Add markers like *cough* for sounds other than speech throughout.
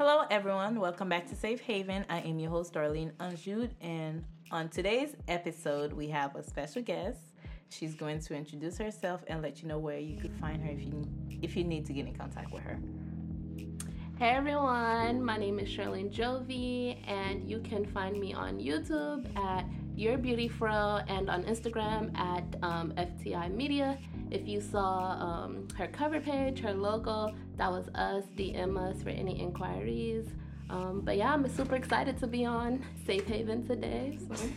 Hello, everyone. Welcome back to Safe Haven. I am your host, Darlene Anjud, and on today's episode, we have a special guest. She's going to introduce herself and let you know where you could find her if you if you need to get in contact with her. Hey everyone, my name is Charlene Jovi, and you can find me on YouTube at Your Beauty Fro and on Instagram at um, FTI Media. If you saw um, her cover page, her logo, that was us. DM us for any inquiries. Um, but yeah, I'm super excited to be on Safe Haven today. So.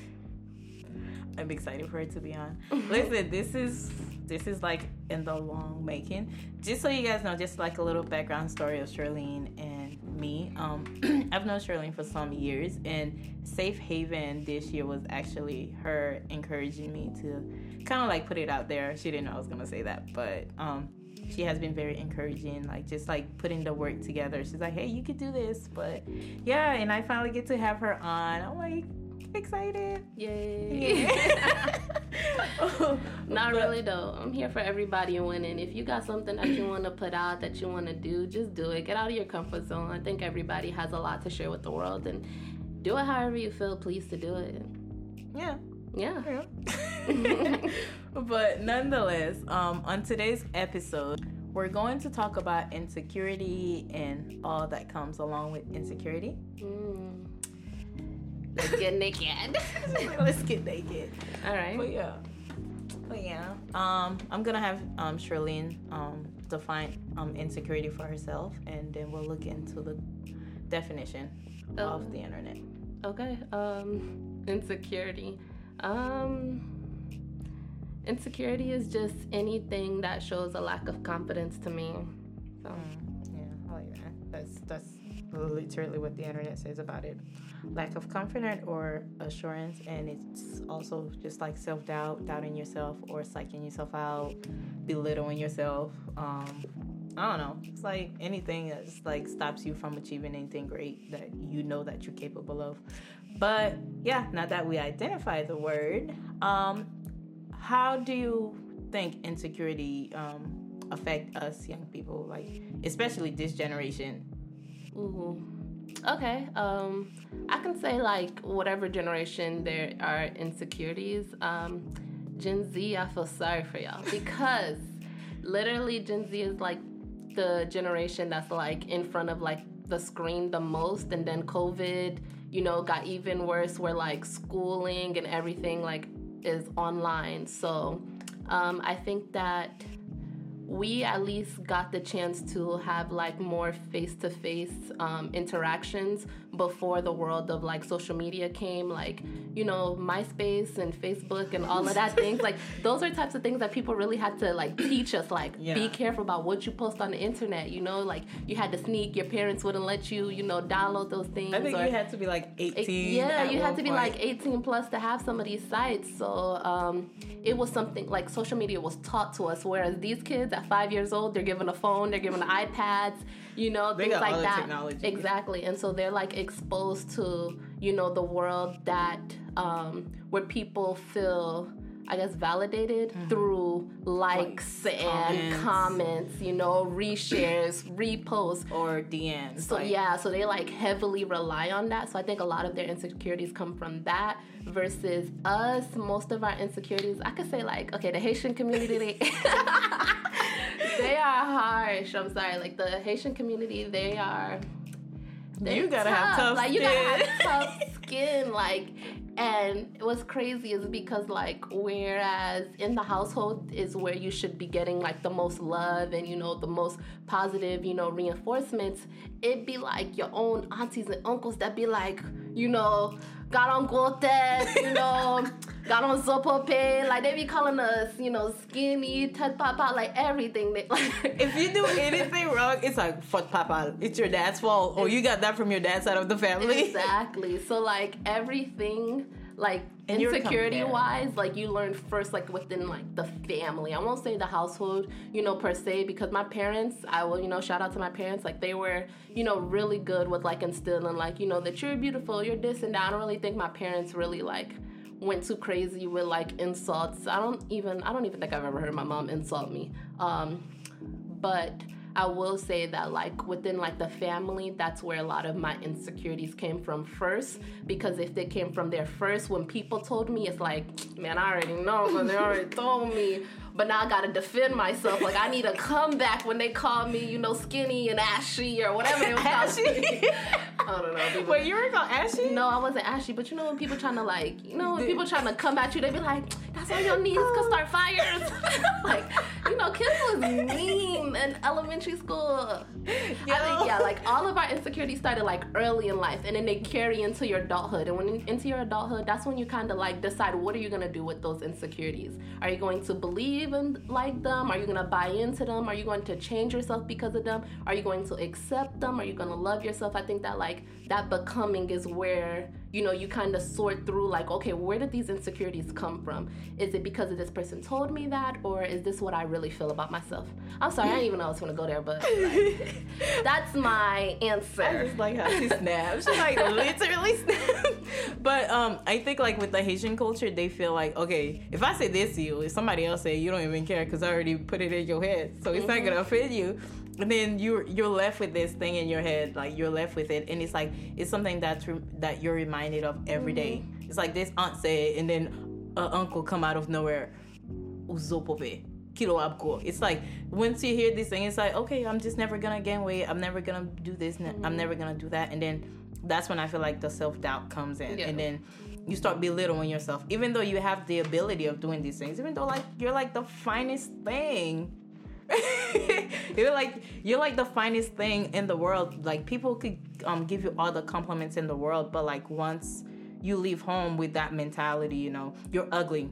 I'm excited for her to be on. *laughs* Listen, this is this is like in the long making. Just so you guys know, just like a little background story of Charlene and me. Um, *clears throat* I've known Charlene for some years, and Safe Haven this year was actually her encouraging me to kind of like put it out there. She didn't know I was gonna say that, but um, she has been very encouraging, like just like putting the work together. She's like, "Hey, you could do this," but yeah, and I finally get to have her on. I'm like excited. Yay. Yeah. *laughs* *laughs* Not But- really though. I'm here for everybody winning. If you got something that you want to put out that you want to do, just do it. Get out of your comfort zone. I think everybody has a lot to share with the world and do it however you feel pleased to do it. Yeah. Yeah. Yeah. *laughs* but nonetheless, um, on today's episode, we're going to talk about insecurity and all that comes along with insecurity. Mm. Let's get naked. *laughs* Let's get naked. All right. But yeah. But yeah. Um, I'm gonna have um, Charlene um, define um, insecurity for herself, and then we'll look into the definition Oh. of the internet. Okay. Um, insecurity. Um, insecurity is just anything that shows a lack of confidence to me. So. Mm, yeah, I like that. That's that's literally what the internet says about it. Lack of confidence or assurance, and it's also just like self doubt, doubting yourself, or psyching yourself out, belittling yourself. Um, I don't know. It's like anything that just like stops you from achieving anything great that you know that you're capable of. But yeah, now that we identify the word, um, how do you think insecurity um, affect us young people, like especially this generation? Ooh. Okay. Um, I can say like whatever generation there are insecurities. Um, Gen Z, I feel sorry for y'all because literally Gen Z is like the generation that's like in front of like the screen the most, and then COVID, you know, got even worse. Where like schooling and everything like is online. So um, I think that we at least got the chance to have like more face-to-face um, interactions before the world of like social media came like you know myspace and facebook and all of that *laughs* things like those are types of things that people really had to like teach us like Yeah. be careful about what you post on the internet you know like you had to sneak your parents wouldn't let you you know download those things I think or- you had to be like 18. yeah, you had to be point. like 18 plus to have some of these sites. So um, it was something like social media was taught to us. Whereas these kids at five years old, they're given a phone, they're given iPads, you know, They things got like all the that. technology. Exactly. And so they're like exposed to, you know, the world that um, where people feel. I guess validated through likes and comments. comments, you know, reshares, reposts. or DMs. So like, yeah, so they like heavily rely on that. So I think a lot of their insecurities come from that versus us. Most of our insecurities, I could say like, okay, the Haitian community, they, *laughs* *laughs* they are harsh. I'm sorry, like the Haitian community, they are. You gotta have tough Like you gotta have skin. *laughs* tough skin. Like, and what's crazy is because like whereas in the household is where you should be getting like the most love and you know the most positive you know reinforcements. It'd be like your own aunties and uncles that be like you know got on gote, you know. Got on Zopope, like they be calling us, you know, skinny, tet papa, like everything. They, like, *laughs* If you do anything wrong, it's like fuck papa. It's your dad's fault, or you got that from your dad's side of the family. Exactly. So like everything like And insecurity wise, like you learn first like within like the family. I won't say the household, you know, per se, because my parents, I will, you know, shout out to my parents, like they were, you know, really good with like instilling like, you know, that you're beautiful, you're this and that. I don't really think my parents really like went too crazy with like insults. I don't even I don't even think I've ever heard my mom insult me. Um but I will say that like within like the family, that's where a lot of my insecurities came from first. Because if they came from there first, when people told me, it's like, man, I already know, but they already told me. But now I gotta defend myself. Like I need a comeback when they call me, you know, skinny and ashy or whatever they were calling me. I don't know. People, Wait, you were called Ashy? no, I wasn't ashy, but you know when people trying to like, you know, when people trying to come at you, they be like, "That's why your knees could start fires." *laughs* like, you know, kids was mean in elementary school. I think yeah, like all of our insecurities started like early in life, and then they carry into your adulthood. And when in- into your adulthood, that's when you kind of like decide what are you gonna do with those insecurities. Are you going to believe in like them? Are you gonna buy into them? Are you going to change yourself because of them? Are you going to accept them? Are you gonna love yourself? I think that like that becoming is where you know you kind of sort through like okay where did these insecurities come from is it because of this person told me that or is this what i really feel about myself i'm sorry i didn't even know i was gonna go there but like, *laughs* that's my answer. I just like how she snaps. She like literally *laughs* snaps. But um, I think like with the Haitian culture, they feel like okay, if I say this to you, if somebody else say you don't even care because I already put it in your head, so it's not gonna offend you. And then you're you're left with this thing in your head, like you're left with it, and it's like it's something that's re- that you're reminded of every day. Mm-hmm. It's like this aunt said, and then an uncle come out of nowhere. Uzopope. Kilo abko. It's like once you hear this thing, it's like okay, I'm just never gonna gain weight. I'm never gonna do this. I'm never gonna do that. And then that's when I feel like the self doubt comes in, Yeah. and then you start belittling yourself, even though you have the ability of doing these things. Even though like you're like the finest thing. *laughs* you're like you're like the finest thing in the world. Like people could um give you all the compliments in the world, but like once you leave home with that mentality, you know, you're ugly.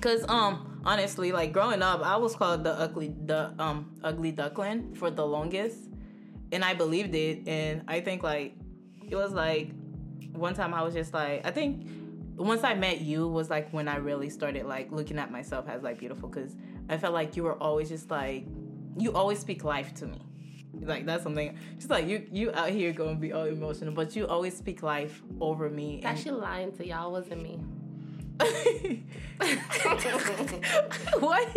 Cause um honestly, like growing up, I was called the ugly the um ugly duckling for the longest, and I believed it. And I think like it was like one time I was just like I think once I met you was like when I really started like looking at myself as like beautiful because I felt like you were always just like you always speak life to me. Like that's something. Just like you, you out here gonna be all emotional, but you always speak life over me. It's actually lying to y'all wasn't me *laughs* what?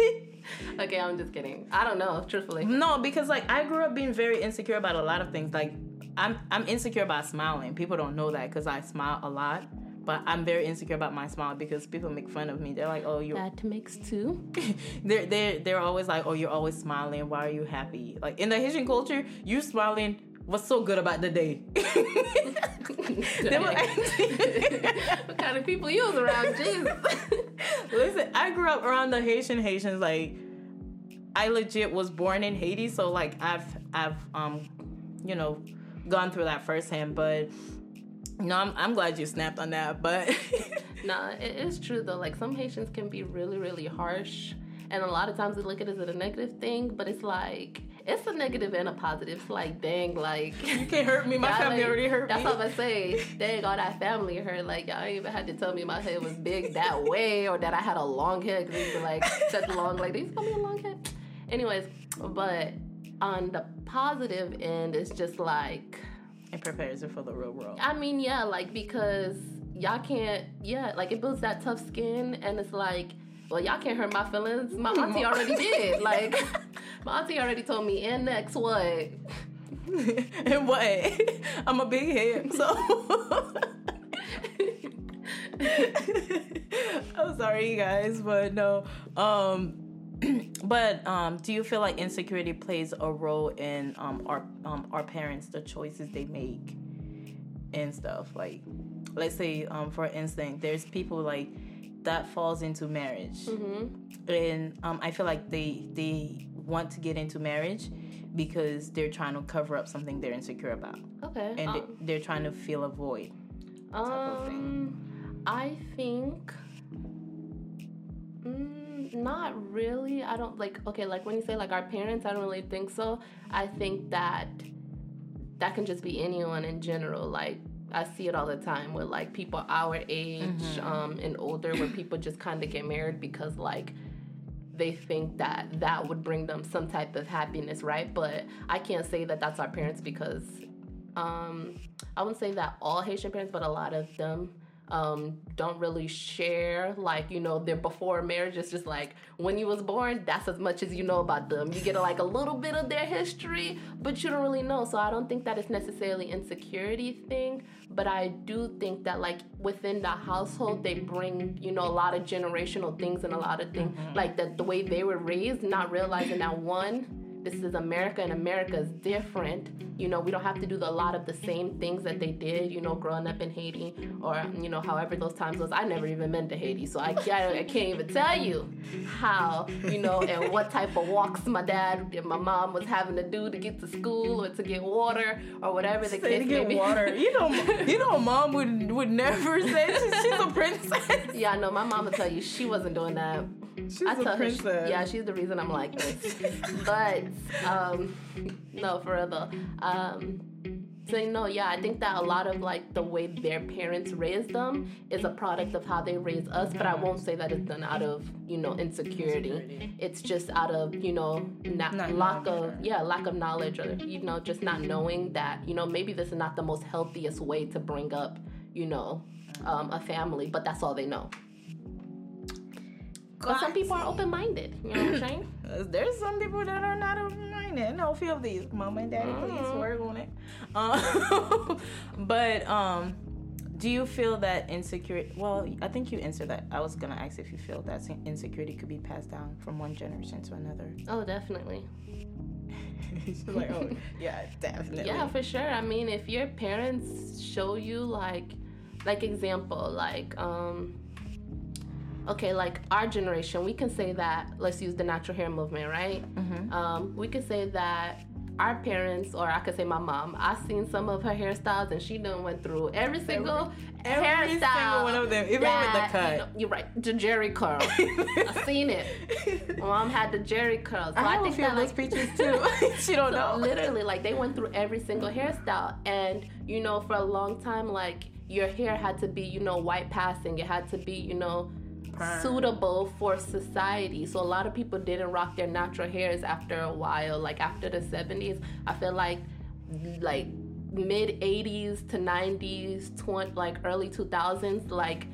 okay i'm just kidding i don't know truthfully No, because like I grew up being very insecure about a lot of things. Like I'm I'm insecure about smiling. People don't know that because I smile a lot. But I'm very insecure about my smile because people make fun of me. They're like, "Oh, you." that makes two *laughs* They're they they're always like, "Oh, you're always smiling. Why are you happy?" Like in the Haitian culture, you smiling. What's so good about the day? *laughs* Were what kind of people you was around jesus *laughs* Listen, I grew up around the Haitian Haitians. Like, I legit was born in Haiti, so like I've I've um, you know, gone through that firsthand. But no, I'm I'm glad you snapped on that. But *laughs* Nah, it is true though. Like some Haitians can be really, really harsh, and a lot of times we look at it as a negative thing, but it's like it's a negative and a positive. It's like dang, like *laughs* you can't hurt me. My *laughs* family ain't- already hurt That's me. That's what I say. Dang, all that family hurt. Like y'all ain't even had to tell me my head was big that way, or that I had a long head because they like such long. Like they used to call me a long head. Anyways, but on the positive end, it's just like It prepares you for the real world. I mean, yeah, like because y'all can't, yeah, like it builds that tough skin, and it's like, well, y'all can't hurt my feelings. My auntie *laughs* already did. Like, my auntie already told me. And next, what? *laughs* and what? *laughs* I'm a big head, so. I'm sorry, you guys, but no. Um, *clears throat* but um, do you feel like insecurity plays a role in um our um our parents, the choices they make, and stuff? Like, let's say um for instance, there's people like that falls into marriage, and um I feel like they they want to get into marriage because they're trying to cover up something they're insecure about, Okay. and um, they- they're trying to fill a void. of thing. um, I think. Mm, not really. I don't like. Okay, like when you say like our parents, I don't really think so. I think that that can just be anyone in general. Like I see it all the time with like people our age um, and older, where people just kind of get married because like they think that that would bring them some type of happiness, right? But I can't say that that's our parents because um, I wouldn't say that all Haitian parents, but a lot of them um, don't really share like you know their before marriage. It's just like when you was born, that's as much as you know about them. You get like a little bit of their history, but you don't really know. So I don't think that it's necessarily insecurity thing, but I do think that like within the household they bring you know a lot of generational things and a lot of things mm-hmm. like that the way they were raised, not realizing that one this is America and America is different. You know, we don't have to do the, a lot of the same things that they did, you know, growing up in Haiti or, you know, however those times was. I never even been to Haiti, so I, I, I can't even tell you how, you know, and what type of walks my dad and my mom was having to do to get to school or to get water or whatever the to get may be. water. You know, you know, mom would would never *laughs* say she's a princess. Yeah, no, my mom would tell you she wasn't doing that. She's I tell princess. Her, yeah, she's the reason I'm like this. *laughs* but um, no, for real though. Um, so you know, yeah, I think that a lot of like the way their parents raised them is a product of how they raise us. But I won't say that it's done out of you know insecurity. It's just out of you know not, not lack of yeah lack of knowledge or you know just not knowing that you know maybe this is not the most healthiest way to bring up you know um, a family, but that's all they know. But some people are open minded. You know what I'm saying? *clears throat* There's some people that are not open minded. No, few of these. Mom and daddy, mm-hmm. please work on it. Um, *laughs* but um, do you feel that insecurity? Well, I think you answered that. I was gonna ask if you feel that insecurity could be passed down from one generation to another. Oh, definitely. *laughs* Like, oh, *laughs* yeah, definitely. Yeah, for sure. I mean, if your parents show you like, like example, like um okay, like our generation, we can say that, let's use the natural hair movement, right? Mm-hmm. Um, we could say that our parents, or I could say my mom, I seen some of her hairstyles and she done went through every single every, every single one of them, even that, with the cut. You know, you're right, the Jheri curl. *laughs* I've seen it. My mom had the Jheri curls. So I, I think that like pictures *laughs* too. *laughs* she don't so know. Literally, like they went through every single hairstyle, and you know, for a long time, like your hair had to be, you know, white passing. It had to be, you know, suitable for society. So a lot of people didn't rock their natural hairs after a while. Like after the 70s, I feel like like mid 80s to 90s, 20, like early 2000s, like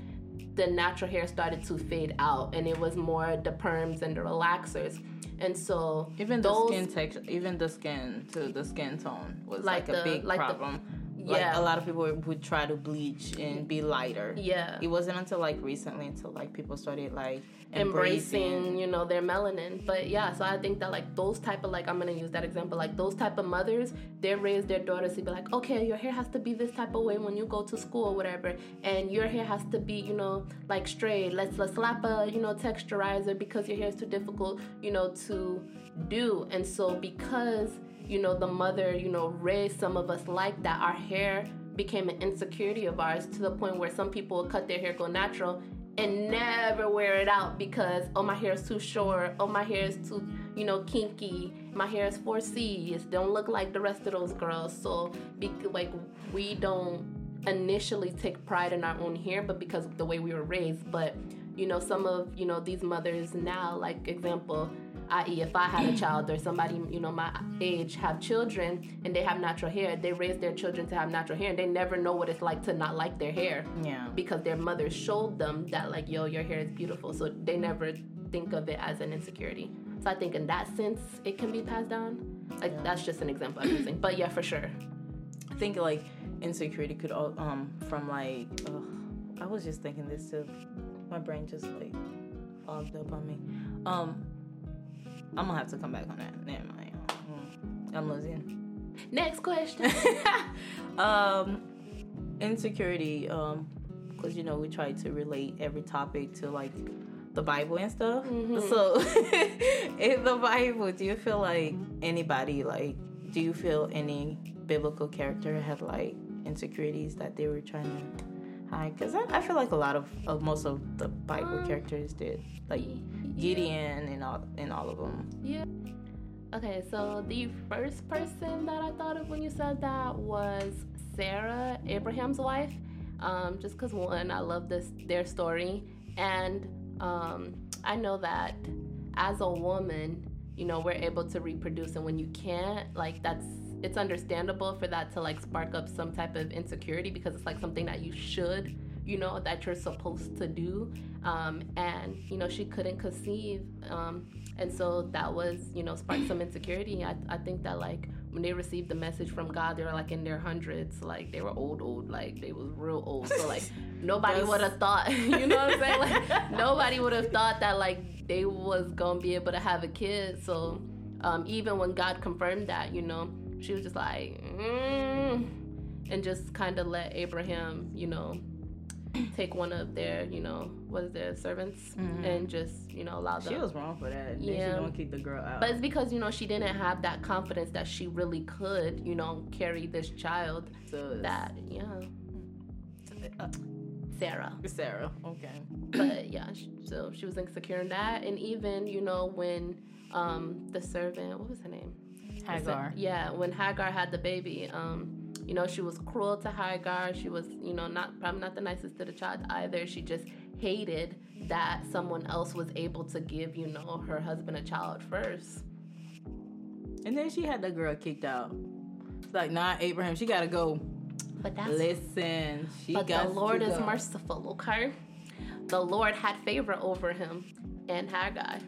the natural hair started to fade out and it was more the perms and the relaxers. And so even the skin texture, even the skin to the skin tone was like, like the, a big like problem. The, like yeah. a lot of people would try to bleach and be lighter. Yeah. It wasn't until like recently until like people started like embracing, embracing, you know, their melanin. But yeah, so I think that like those type of like I'm gonna use that example, like those type of mothers, they raise their daughters to be like, okay, your hair has to be this type of way when you go to school or whatever, and your hair has to be, you know, like straight. Let's let's slap a, you know, texturizer because your hair is too difficult, you know, to do. And so because you know, the mother, you know, raised some of us like that. Our hair became an insecurity of ours to the point where some people cut their hair, go natural, and never wear it out because, oh, my hair is too short, oh, my hair is too, you know, kinky, my hair is 4C, it don't look like the rest of those girls. So, be, like, we don't initially take pride in our own hair, but because of the way we were raised. But, you know, some of, you know, these mothers now, like, example, i.e., if I had a child or somebody, you know, my age have children and they have natural hair, they raise their children to have natural hair and they never know what it's like to not like their hair. Yeah. Because their mother showed them that, like, yo, your hair is beautiful. So they never think of it as an insecurity. So I think in that sense, it can be passed down. Like, yeah. that's just an example I'm using. But yeah, for sure. I think, like, insecurity could, all, um, from like, ugh, I was just thinking this too. My brain just, like, fogged up on me. Um, I'm gonna have to come back on that. Never mind. Mm, I'm losing. Next question. *laughs* um, insecurity. Um, because you know we try to relate every topic to like the Bible and stuff. Mm-hmm. So *laughs* in the Bible, do you feel like anybody like? Do you feel any biblical character had like insecurities that they were trying to hide? Because I, I, feel like a lot of, of most of the Bible um, characters did. Like Gideon and all and all of them. Yeah. Okay, so the first person that I thought of when you said that was Sarah, Abraham's wife. Um, just because one, I love this their story, and um, I know that as a woman, you know, we're able to reproduce, and when you can't, like that's it's understandable for that to like spark up some type of insecurity because it's like something that you should you know, that you're supposed to do. Um, and, you know, she couldn't conceive. Um, and so that was, you know, sparked some insecurity. I, I think that, like, when they received the message from God, they were like in their hundreds, like they were old, old, like they was real old. So like *laughs* nobody would have thought, *laughs* you know what I'm saying? Like nobody would have thought that like they was gonna be able to have a kid. So um, even when God confirmed that, you know, she was just like, mm, and just kind of let Abraham, you know, *clears throat* take one of their, you know, what is their servants, mm-hmm. and just, you know, allow them. She was wrong for that. Yeah, she gonna keep the girl out. But it's because you know she didn't have that confidence that she really could, you know, carry this child. So that yeah. Uh, Sarah. Sarah. Okay. But yeah, so she was insecure in that, and even you know when um the servant, what was her name? Hagar. Yeah, when Hagar had the baby, um, you know, she was cruel to Hagar. She was, you know, not probably not the nicest to the child either. She just hated that someone else was able to give, you know, her husband a child first. And then she had the girl kicked out. It's like, nah, Abraham, she gotta go. But that's listen. She but the Lord is merciful, okay? The Lord had favor over him and Hagar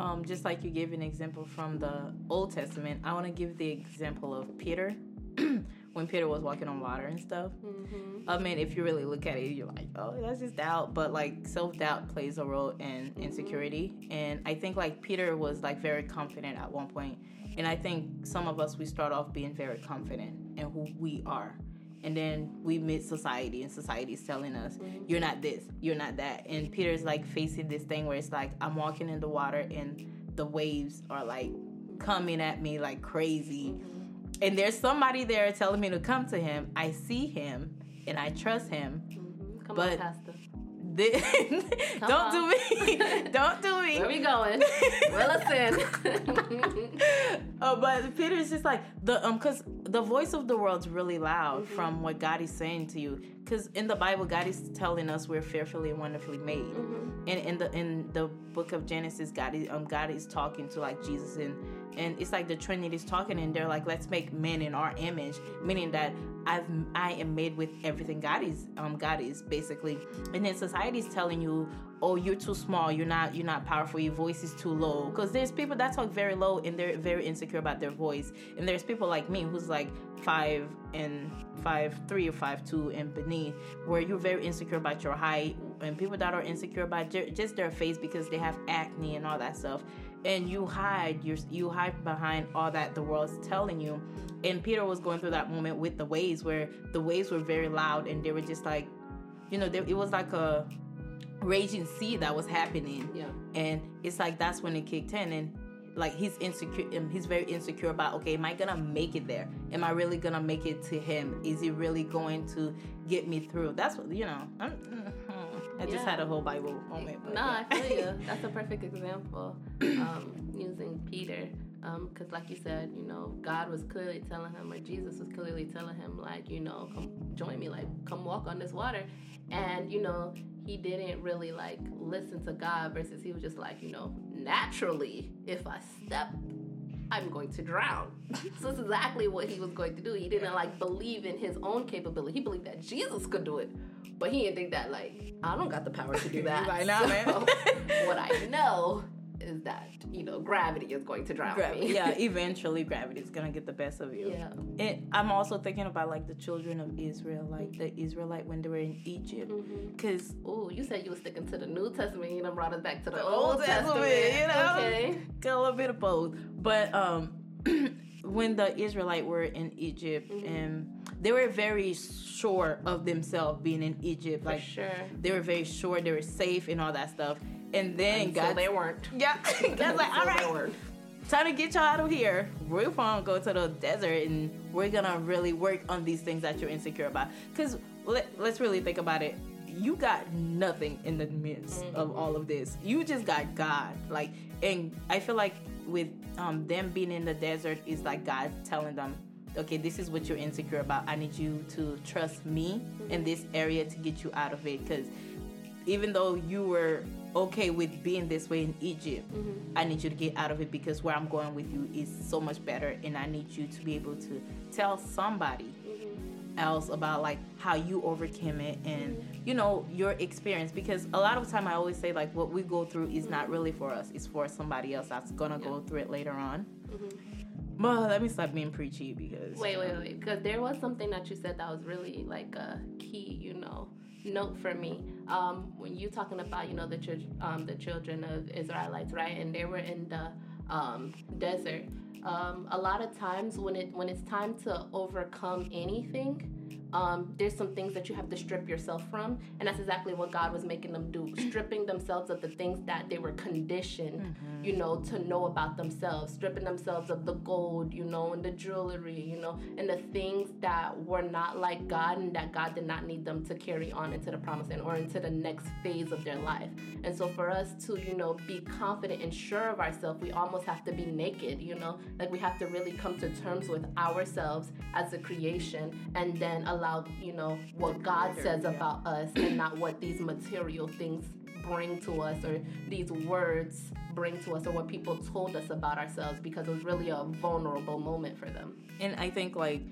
um, just like you gave an example from the Old Testament, I want to give the example of Peter *clears throat* when Peter was walking on water and stuff. Mm-hmm. I mean, if you really look at it, you're like, oh, that's just doubt. But like self doubt plays a role in insecurity. And I think like Peter was like very confident at one point. And I think some of us, we start off being very confident in who we are and then we meet society and society is telling us you're not this you're not that. And peter's like facing this thing where it's like i'm walking in the water and the waves are like coming at me like crazy. And there's somebody there telling me to come to him. I see him and i trust him. Come but on, *laughs* Don't on. do me. *laughs* don't do me. Where we going? well, listen. uh, *laughs* but Peter's just like the um, cause the voice of the world's really loud mm-hmm. from what God is saying to you. Cause in the Bible, God is telling us we're fearfully and wonderfully made. Mm-hmm. And in the in the book of Genesis, God is um God is talking to like Jesus and and it's like the Trinity is talking and they're like, let's make men in our image, meaning that I've I am made with everything God is um God is basically. And then society is telling you, oh, you're too small, you're not you're not powerful, your voice is too low. Because there's people that talk very low and they're very insecure about their voice, and there's people like me who's like five and five three or five two and beneath, where you're very insecure about your height, and people that are insecure about just their face because they have acne and all that stuff. And you hide you you hide behind all that the world's telling you. And peter was going through that moment with the waves where the waves were very loud and they were just like you know it was like a raging sea that was happening yeah and it's like that's when it kicked in and like he's insecure um, he's very insecure about okay am i gonna make it there am i really gonna make it to him is he really going to get me through that's what you know I'm, I just had a whole Bible moment. no, yeah. I feel you. *laughs* That's a perfect example. Um, using Peter, because um, like you said, you know, God was clearly telling him, or Jesus was clearly telling him, like, you know, come join me, like, come walk on this water, and you know, he didn't really like listen to God. Versus he was just like, you know, naturally, if I step I'm going to drown. *laughs* so that's exactly what he was going to do. He didn't like believe in his own capability. He believed that Jesus could do it. But he didn't think that like I don't got the power to do *laughs* that. right now, so, man. *laughs* what I know is that you know gravity is going to drown Gra- me. yeah, *laughs* eventually gravity is gonna get the best of you. Yeah. And I'm also thinking about like the children of Israel, like the Israelite when they were in Egypt, because mm-hmm. oh, you said you were sticking to the New Testament, you know, brought us back to the, the Old, Old Testament. Testament. You know, okay, got a little bit of both, but um. *clears throat* when the Israelite were in Egypt mm-hmm. and they were very sure of themselves being in Egypt. For like sure. they were very sure they were safe and all that stuff. And then Until God they weren't. *laughs* Yeah. *laughs* God's like, all right. Time to get y'all out of here. We're gonna go to the desert and we're gonna really work on these things that you're insecure about. Cause let, let's really think about it you got nothing in the midst mm-hmm. of all of this. You just got God. Like, and I feel like with um, them being in the desert is like God telling them, okay, this is what you're insecure about. I need you to trust me in this area to get you out of it. Because even though you were okay with being this way in Egypt, Mm-hmm. I need you to get out of it because where I'm going with you is so much better, and I need you to be able to tell somebody Mm-hmm. else about like how you overcame it and you know your experience because a lot of time I always say like what we go through is not really for us it's for somebody else that's gonna go through it later on but let me stop being preachy because Wait, wait, wait. Because there was something that you said that was really like a key, you know, note for me. Um, when you talking about, you know, the um, the children of Israelites, right? And they were in the um, desert. Um, a lot of times when it when it's time to overcome anything, um, there's some things that you have to strip yourself from, and that's exactly what God was making them do, stripping themselves of the things that they were conditioned, you know, to know about themselves, stripping themselves of the gold, you know, and the jewelry, you know, and the things that were not like God and that God did not need them to carry on into the promised land or into the next phase of their life. And so for us to, you know, be confident and sure of ourselves, we almost have to be naked, you know, like we have to really come to terms with ourselves as a creation and then allow, you know, what God says about us and not what these material things bring to us or these words bring to us or what people told us about ourselves because it was really a vulnerable moment for them. and I think like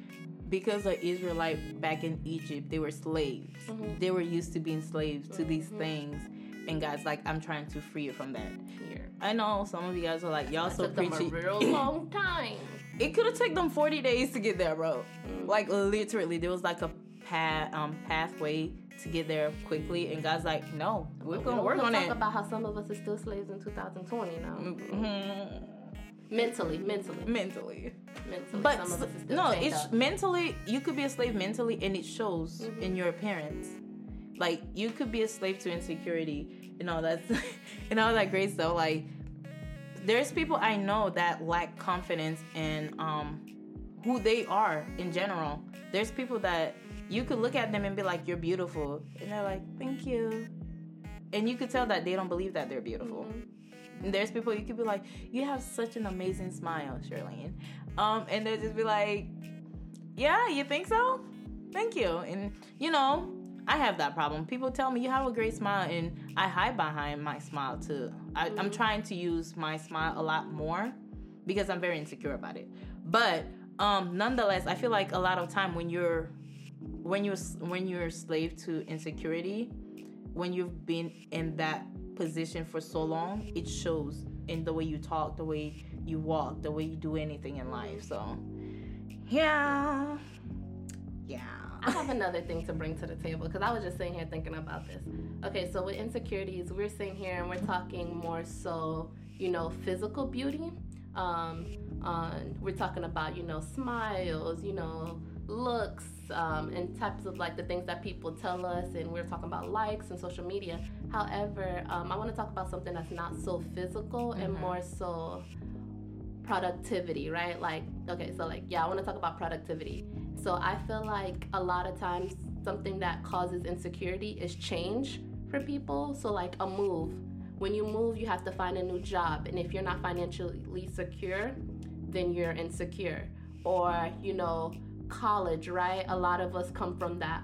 because the Israelite back in Egypt they were slaves. Mm-hmm. They were used to being slaves to these mm-hmm. things. And God's like I'm trying to free you from that. Here. I know some of you guys are like y'all so took them a real *laughs* long time. It could have taken them 40 days to get there, bro. Like literally, there was like a path, um, pathway to get there quickly, and God's like, no, we're gonna work on talk it. about how some of us are still slaves in 2020 now. Mm-hmm. Mentally, mentally, Mentally, mentally. but some of us are still no, it's up. mentally. You could be a slave mentally, and it shows Mm-hmm. in your appearance. Like you could be a slave to insecurity, and all that, *laughs* and all that great stuff. Like there's people I know that lack confidence in um who they are in general. There's people that you could look at them and be like, "You're beautiful," and they're like, "Thank you," and you could tell that they don't believe that they're beautiful. And there's people you could be like, "You have such an amazing smile, Shirlene," um, and they'll just be like, "Yeah, you think so? Thank you." And you know, I have that problem. People tell me you have a great smile, and I hide behind my smile too. I, I'm trying to use my smile a lot more because I'm very insecure about it. But um, nonetheless, I feel like a lot of time when you're when you're when you're a slave to insecurity, when you've been in that position for so long, it shows in the way you talk, the way you walk, the way you do anything in life. So, yeah, yeah. I have another thing to bring to the table because I was just sitting here thinking about this. Okay, so with insecurities, we're sitting here and we're talking more so, you know, physical beauty. Um, on we're talking about, you know, smiles, you know, looks, um, and types of like the things that people tell us, and we're talking about likes and social media. However, um, I want to talk about something that's not so physical and more so productivity, right? Like, okay, so like, yeah, I want to talk about productivity. So I feel like a lot of times something that causes insecurity is change for people. So, like a move. When you move, you have to find a new job. And if you're not financially secure, then you're insecure. Or, you know, college, right? A lot of us come from that,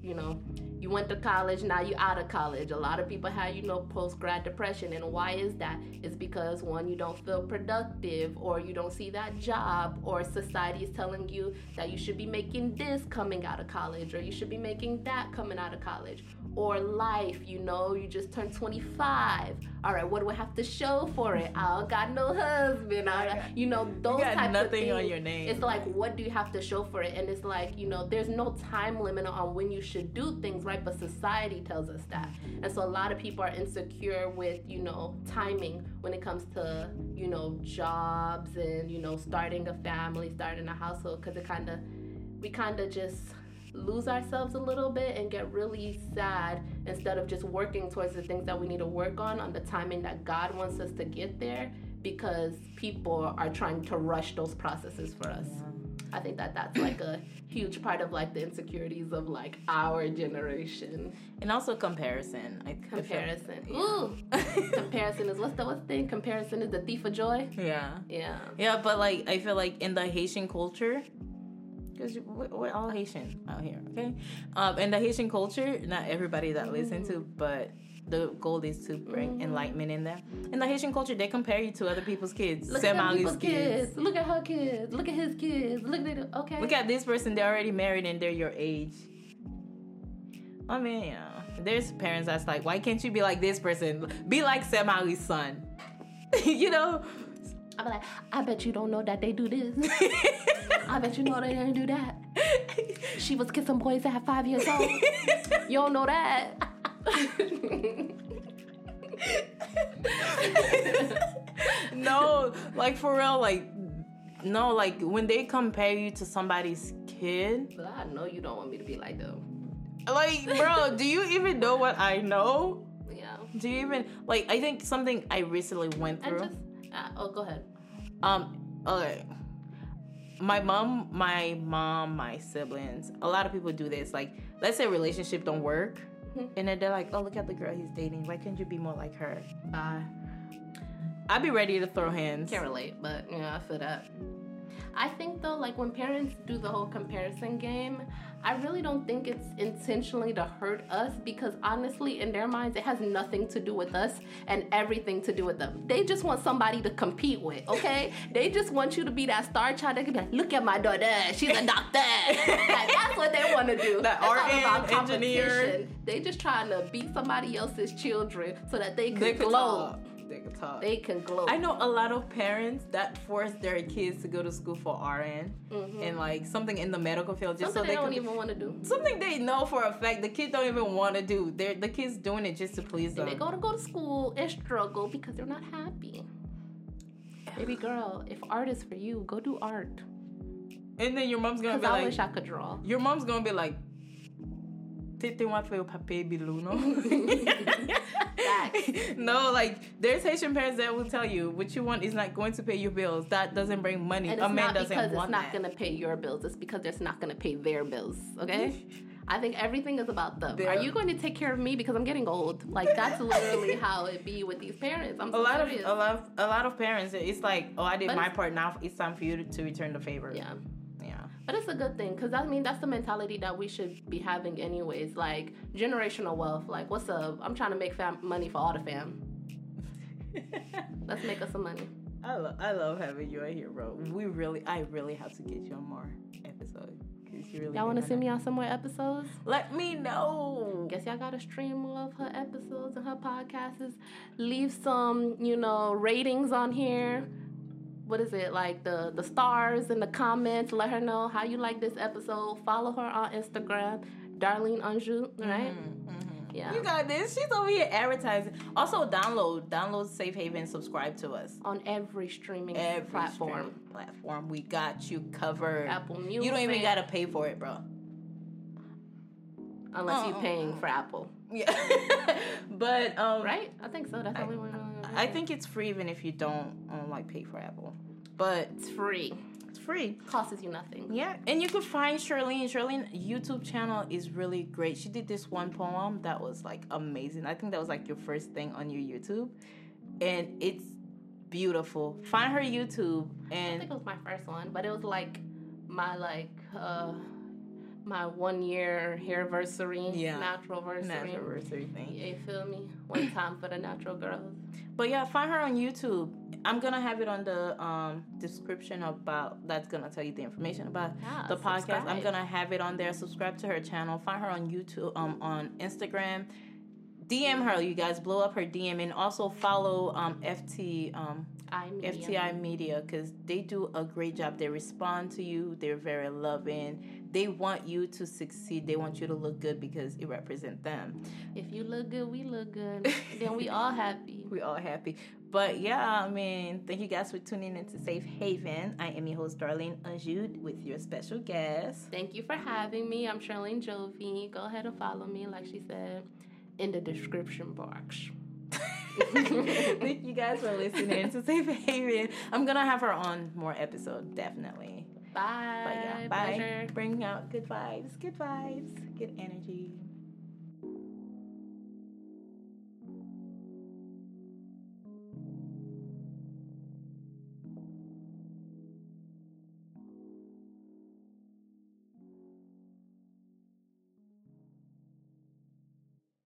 you know, you went to college, now you out of college. A lot of people have, you know, post grad depression. And why is that? It's because one, you don't feel productive, or you don't see that job, or society is telling you that you should be making this coming out of college, or you should be making that coming out of college. Or life, you know, you just turned 25. All right, what do I have to show for it? I don't got no husband. I got, you know, those got types nothing of on your name. It's like, what do you have to show for it? And it's like, you know, there's no time limit on when you should do things, right? But society tells us that. And so a lot of people are insecure with, you know, timing when it comes to, you know, jobs and, you know, starting a family, starting a household, because it kind of, we kind of just lose ourselves a little bit and get really sad instead of just working towards the things that we need to work on on the timing that God wants us to get there because people are trying to rush those processes for us. I think that that's like a *coughs* huge part of like the insecurities of like our generation. And also comparison. I, I feel- Comparison. Yeah. Ooh. *laughs* Comparison is what's the what's the thing? Comparison is the thief of joy. Yeah. Yeah. Yeah, but like I feel like in the Haitian culture, because we're all Haitian out here, okay? Um, and the Haitian culture, not everybody that listen to, Mm-hmm. but the goal is to bring enlightenment in them. In the Haitian culture, they compare you to other people's kids. Look Sam at people's kids. Look at her kids. Look at his kids. Look at. Okay. Look at this person, they're already married and they're your age. I mean, yeah. There's parents that's like, why can't you be like this person? Be like Sam Ali's son. *laughs* you know? I'm like, I bet you don't know that they do this. *laughs* I bet you know they didn't do that. *laughs* She was kissing boys at five years old. *laughs* You don't know that. no, like for real, like no, like when they compare you to somebody's kid, But I know you don't want me to be like them. like bro, do you even know what I know? Yeah. Do you even like I think something I recently went through. Uh, oh, go ahead. Um, okay. My mom, my mom, my siblings, a lot of people do this. Like, let's say relationship don't work. Mhm. And then they're like, oh, look at the girl he's dating. Why can't you be more like her? Bye. I'd be ready to throw hands. Can't relate, but yeah, I feel that. I think though, like when parents do the whole comparison game, I really don't think it's intentionally to hurt us because honestly, in their minds, it has nothing to do with us and everything to do with them. They just want somebody to compete with, okay? they just want you to be that star child that can be like, look at my daughter, she's a doctor. *laughs* like, that's what they want to do. That It's all RN, about engineer. They just trying to beat somebody else's children so that they can They glow. Talk. They could talk. They can glow. I know a lot of parents that force their kids to go to school for RN and like something in the medical field just Mm-hmm. Something so they they don't can even want to do. something they know for a fact the kids don't even want to do. They're the kids doing it just to please them. They go to go to school and struggle because they're not happy. Baby girl, if art is for you, go do art. and then your mom's gonna be I like, I wish I could draw. your mom's gonna be like, Tete wa fe o pape bilu, no? Like there's Haitian parents that will tell you what you want is not going to pay your bills. That doesn't bring money. And a man not doesn't because want it's not going to pay your bills. It's because it's not going to pay their bills. Okay? *laughs* I think everything is about them. Are you going to take care of me because I'm getting old? Like that's *laughs* literally how it be with these parents. I'm a so lot of a lot of, a lot of parents. It's like, oh, I did But my part. Now it's time for you to, to return the favor. yeah. But it's a good thing because I mean that's the mentality that we should be having anyways. Like generational wealth. Like what's up? I'm trying to make fam- money for all the fam. Let's make us some money. I love I love having you here, bro. We really, I really have to get you on more episodes really. Y'all want to see me on some more episodes? Let me know. Guess y'all gotta stream more of her episodes and her podcasts. Leave some, you know, ratings on here. What is it like the the stars in the comments? Let her know how you like this episode. Follow her on Instagram, Darlene Anjou. Right? Yeah. You got this. She's over here advertising. Also, download, download Safe Haven, subscribe to us. On every streaming Every platform. streaming platform, we got you covered. Apple Music. You don't even gotta pay for it, bro. Unless Uh, you're paying for Apple. Yeah, *laughs* but um, Right? I think so. That's the only one. I think it's free even if you don't um, like pay for Apple, but it's free. it's free. Costs you nothing. Yeah, and you can find Charlene. Charlene YouTube channel is really great. She did this one poem that was like amazing. I think that was like your first thing on your YouTube, and it's beautiful. Find her YouTube and I think it was my first one, but it was like my like uh my one year hairversary, Yeah. natural versary. anniversary thing. Yeah, you feel me? One time for the natural girls. *laughs* But yeah, find her on YouTube. I'm gonna have it on the um, description about. That's gonna tell you the information about Yeah, the podcast. I'm gonna have it on there. Subscribe to her channel. Find her on YouTube. Um, on Instagram. DM her, you guys. Blow up her DM and also follow um, FT um, media. FTI Media because they do a great job. They respond to you. They're very loving. They want you to succeed. They want you to look good because it represents them. If you look good, we look good. then we all happy. *laughs* we all happy. But yeah, I mean, thank you guys for tuning into Safe Haven. I am your host, Darlene Anjud, with your special guest. Thank you for having me. I'm Charlene Jovi. Go ahead and follow me, like she said, in the description box. *laughs* thank you guys for listening to Safe Haven. I'm gonna have her on more episodes, definitely. Bye. But yeah, bye. Pleasure. Bring out good vibes, good vibes, good energy.